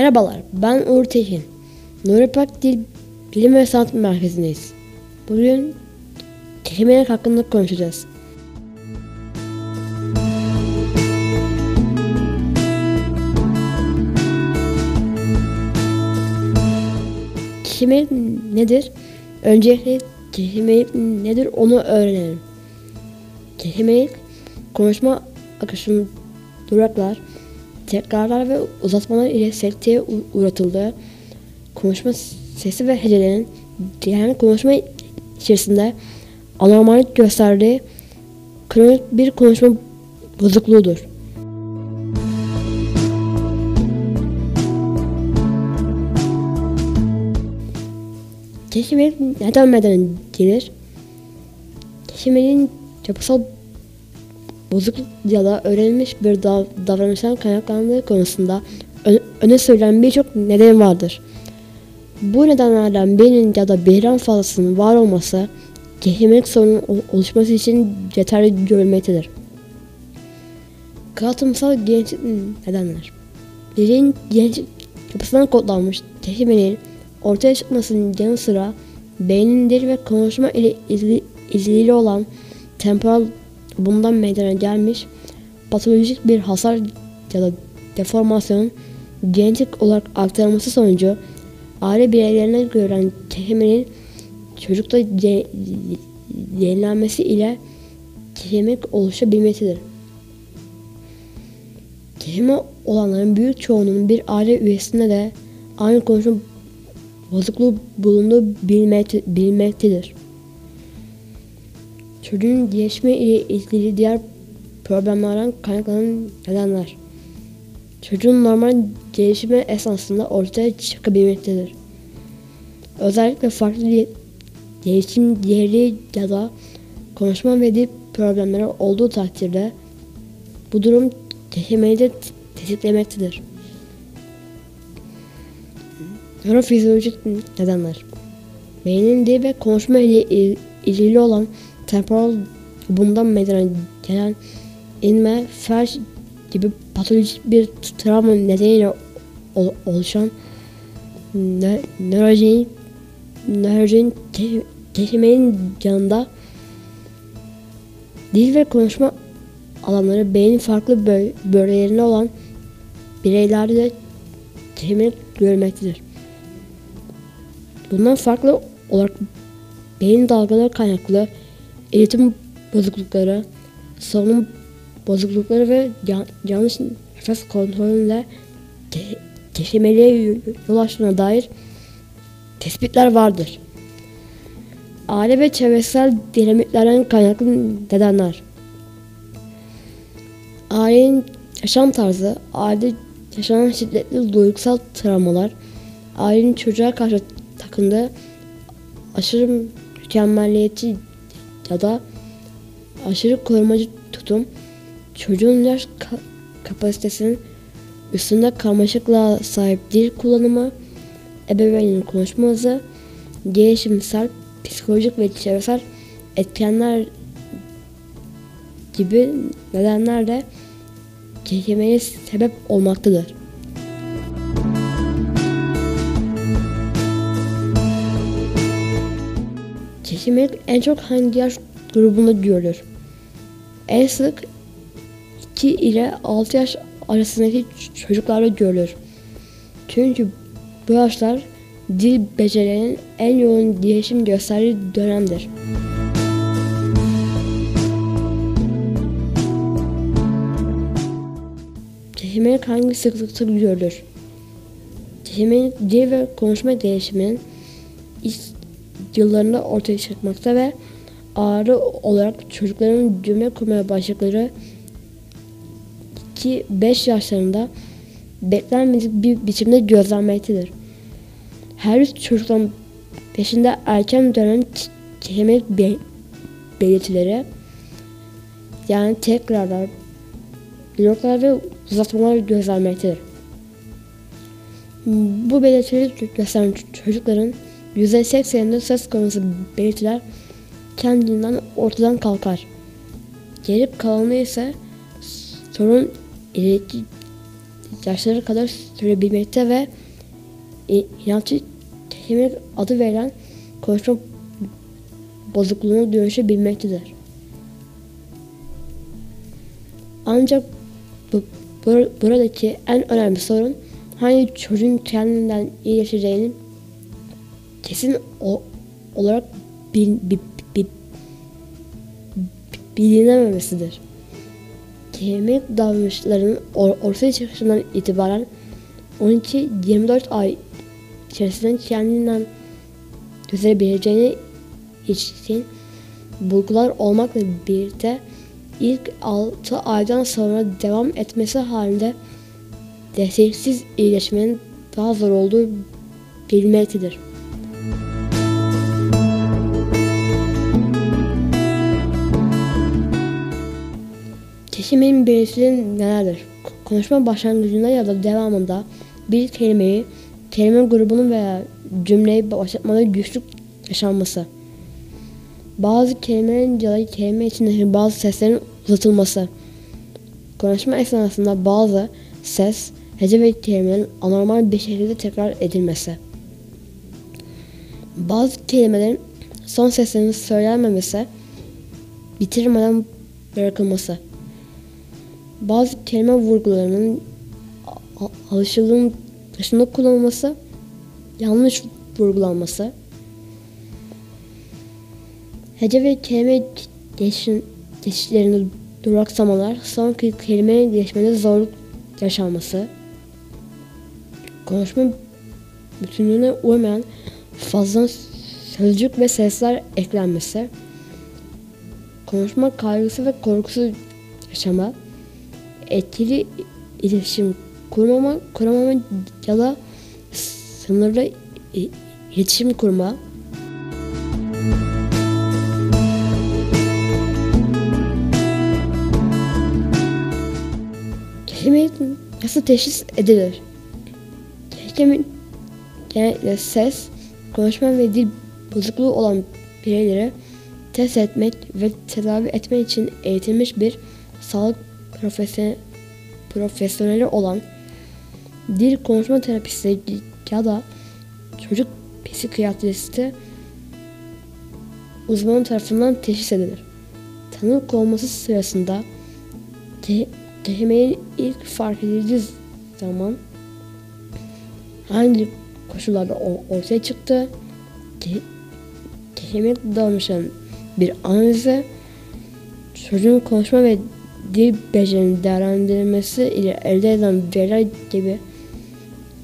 Merhabalar, ben Uğur Tekin. Nuri Pak Dil Bilim ve Sanat Merkezi'ndeyiz. Bugün kelimeler hakkında konuşacağız. Kelime nedir? Öncelikle kelimelik nedir onu öğrenelim. Kelimelik konuşma akışının duraklar, tekrarlar ve uzatmalar ile sekteye uğratıldığı konuşma sesi ve hecelerin yani konuşma içerisinde anormallik gösterdiği kronik bir konuşma bozukluğudur. Keşmelik neden meydana gelir? Keşmeliğin yapısal bozukluk ya da öğrenilmiş bir dav davranıştan kaynaklandığı konusunda öne sürülen birçok neden vardır. Bu nedenlerden birinin ya da birden fazlasının var olması kehimelik sorunun oluşması için yeterli görülmektedir. Kalıtımsal gençlik nedenler Birin gençlik yapısından kodlanmış kehimeliğin ortaya çıkmasının yanı sıra beynin dil ve konuşma ile ilgili olan temporal bundan meydana gelmiş patolojik bir hasar ya da deformasyon genetik olarak aktarılması sonucu aile bireylerine gören kehimenin çocukta yenilenmesi ile kehimik oluşabilmesidir. Kehime olanların büyük çoğunun bir aile üyesinde de aynı konuşma bozukluğu bulunduğu bilmekte, bilmektedir. Çocuğun gelişme ile ilgili diğer problemlerden kaynaklanan nedenler. Çocuğun normal gelişimi esasında ortaya çıkabilmektedir. Özellikle farklı gelişim değeri ya da konuşma ve dil problemleri olduğu takdirde bu durum kehimeyi de tetiklemektedir. Nörofizyolojik nedenler Beynin dil ve konuşma ile ilgili olan temporal bundan meydana gelen inme, felç gibi patolojik bir travma nedeniyle oluşan nörojenik nörojenik kelimenin yanında dil ve konuşma alanları beynin farklı bölgelerinde olan bireylerde de kelimelik görülmektedir. Bundan farklı olarak beyin dalgaları kaynaklı eğitim bozuklukları, solunum bozuklukları ve yanlış nefes kontrolüyle keşemeliğe yol açtığına dair tespitler vardır. Aile ve çevresel dinamiklerden kaynaklı nedenler. Ailenin yaşam tarzı, aile yaşanan şiddetli duygusal travmalar, ailenin çocuğa karşı takındığı aşırı mükemmelliyetçi ya da aşırı korumacı tutum çocuğun yaş ka kapasitesinin üstünde karmaşıklığa sahip dil kullanımı, ebeveynin konuşma hızı, gelişimsel, psikolojik ve çevresel etkenler gibi nedenler de kekemeye sebep olmaktadır. Kekemelik en çok hangi yaş grubunda görülür? En sık 2 ile 6 yaş arasındaki çocuklarda görülür. Çünkü bu yaşlar dil becerilerinin en yoğun gelişim gösterdiği dönemdir. Kehimelik hangi sıklıkta görülür? Kehimelik dil ve konuşma gelişiminin ilk yıllarında ortaya çıkmakta ve ağrı olarak çocukların cümle kurmaya başladıkları ki 5 yaşlarında beklenmedik bir biçimde gözlenmektedir. Her çocuktan peşinde erken dönem kelime belirtileri yani tekrarlar, bloklar ve uzatmalar gözlenmektedir. Bu belirtileri gösteren çocukların %80'inde söz konusu belirtiler kendinden ortadan kalkar. Geri kalanı ise sorun ileri, yaşları kadar sürebilmekte ve inatçı kelimelik adı verilen konuşma bozukluğuna dönüşebilmektedir. Ancak bu, bur- buradaki en önemli sorun hangi çocuğun kendinden iyileşeceğinin kesin o, olarak bil, bil, bil, bilinememesidir. Kemik davranışlarının or- ortaya çıkışından itibaren 12-24 ay içerisinde kendinden düzelebileceğini için bulgular olmakla birlikte ilk 6 aydan sonra devam etmesi halinde desteksiz iyileşmenin daha zor olduğu bilinmektedir. Teşhimin belirtileri nelerdir? Konuşma başlangıcında ya da devamında bir kelimeyi, kelime grubunu veya cümleyi başlatmada güçlük yaşanması. Bazı kelimelerin ya da kelime içindeki bazı seslerin uzatılması. Konuşma esnasında bazı ses, hece ve kelimelerin anormal bir şekilde tekrar edilmesi. Bazı kelimelerin son seslerinin söylenmemesi, bitirmeden bırakılması. Bazı kelime vurgularının a- a- alışıldığın dışında kullanılması, yanlış vurgulanması, hece ve kelime geçişin, geçişlerinde duraksamalar, son ke- kelime geçmede zorluk yaşanması, konuşma bütünlüğüne uymayan fazla sözcük ve sesler eklenmesi, konuşma kaygısı ve korkusu yaşama, etkili iletişim kurmama, kuramama ya da sınırlı iletişim kurma, kelime nasıl teşhis edilir? Kelime genellikle ses, konuşma ve dil bozukluğu olan bireyleri test etmek ve tedavi etmek için eğitilmiş bir sağlık profesyoneli, profesyoneli olan dil konuşma terapisti ya da çocuk psikiyatristi uzmanı tarafından teşhis edilir. Tanı konması sırasında kelimenin ilk fark edildiği zaman hangi koşullarda ortaya çıktı, ke- kelime davranışının bir analizi, çocuğun konuşma ve dil becerinin değerlendirilmesi ile elde edilen veriler gibi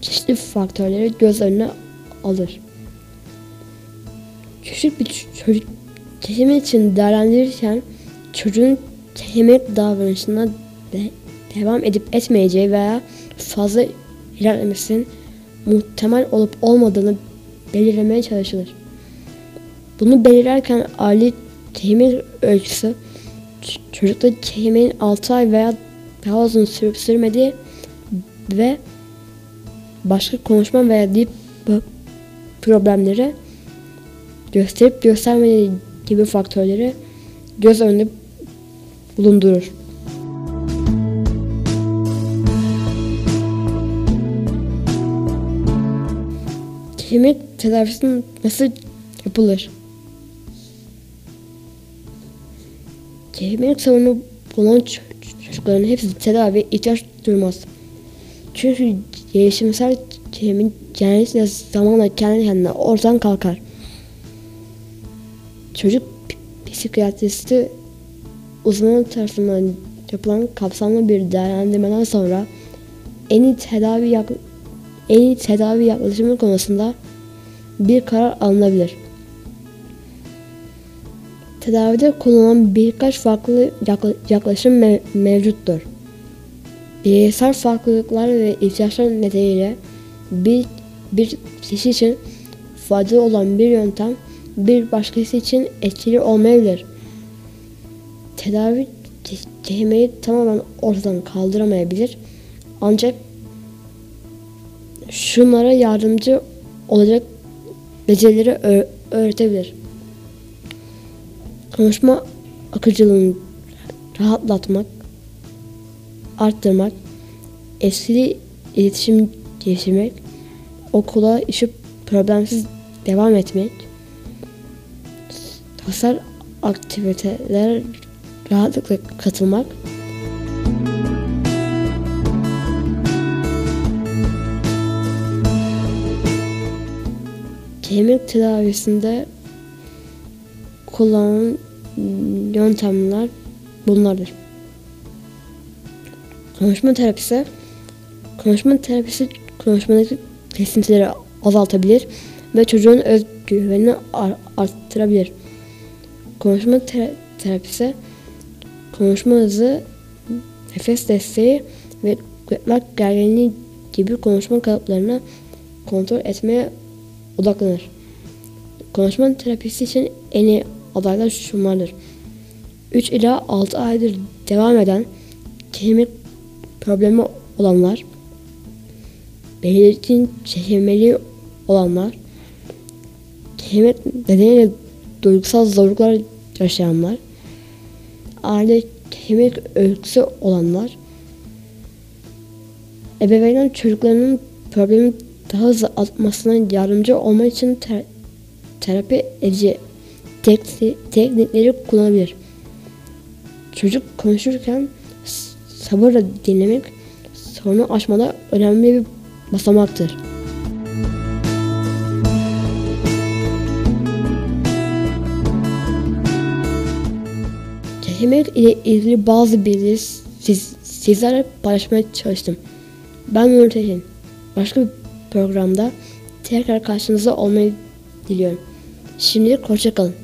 çeşitli faktörleri göz önüne alır. Küçük bir çocuk kelime için değerlendirirken çocuğun kelime davranışına de- devam edip etmeyeceği veya fazla ilerlemesinin muhtemel olup olmadığını belirlemeye çalışılır. Bunu belirlerken aile kelime ölçüsü çocukta kelimenin 6 ay veya daha uzun sürüp sürmediği ve başka konuşma veya dil problemleri gösterip göstermediği gibi faktörleri göz önünde bulundurur. Kelime tedavisi nasıl yapılır? Bulunan ç- ç- çocukların hepsi tedavi ihtiyaç duymaz. Çünkü gelişimsel kelimenin genellikle zamanla kendi kendine ortadan kalkar. Çocuk psikiyatristi uzmanı tarafından yapılan kapsamlı bir değerlendirmeden sonra en iyi tedavi yak en iyi tedavi yaklaşımı konusunda bir karar alınabilir. Tedavide kullanılan birkaç farklı yakla- yaklaşım me- mevcuttur. Bireysel farklılıklar ve ihtiyaçlar nedeniyle bir, bir kişi için faydalı olan bir yöntem bir başkası için etkili olmayabilir. Tedavi ke- kelimeyi tamamen ortadan kaldıramayabilir. Ancak şunlara yardımcı olacak becerileri öğretebilir. Konuşma akıcılığını rahatlatmak, arttırmak, etkili iletişim geliştirmek, okula işi problemsiz devam etmek, sosyal aktivitelere rahatlıkla katılmak, kemik tedavisinde kullanılan yöntemler bunlardır. Konuşma terapisi Konuşma terapisi konuşmadaki kesintileri azaltabilir ve çocuğun özgüvenini arttırabilir. Konuşma ter- terapisi konuşma hızı, nefes desteği ve gırtlak gerginliği gibi konuşma kalıplarını kontrol etmeye odaklanır. Konuşma terapisi için en iyi adaylar şunlardır. 3 ila 6 aydır devam eden kemik problemi olanlar, belirtin çekilmeli olanlar, kemik nedeniyle duygusal zorluklar yaşayanlar, aile kemik öyküsü olanlar, ebeveynler çocuklarının problemi daha hızlı atmasına yardımcı olmak için ter terapi edici tek teknikleri kullanabilir. Çocuk konuşurken sabırla dinlemek sorunu aşmada önemli bir basamaktır. Kelimlik ile ilgili bazı bilgileri siz, sizlerle paylaşmaya çalıştım. Ben Nur Tekin. Başka bir programda tekrar karşınızda olmayı diliyorum. Şimdilik hoşçakalın.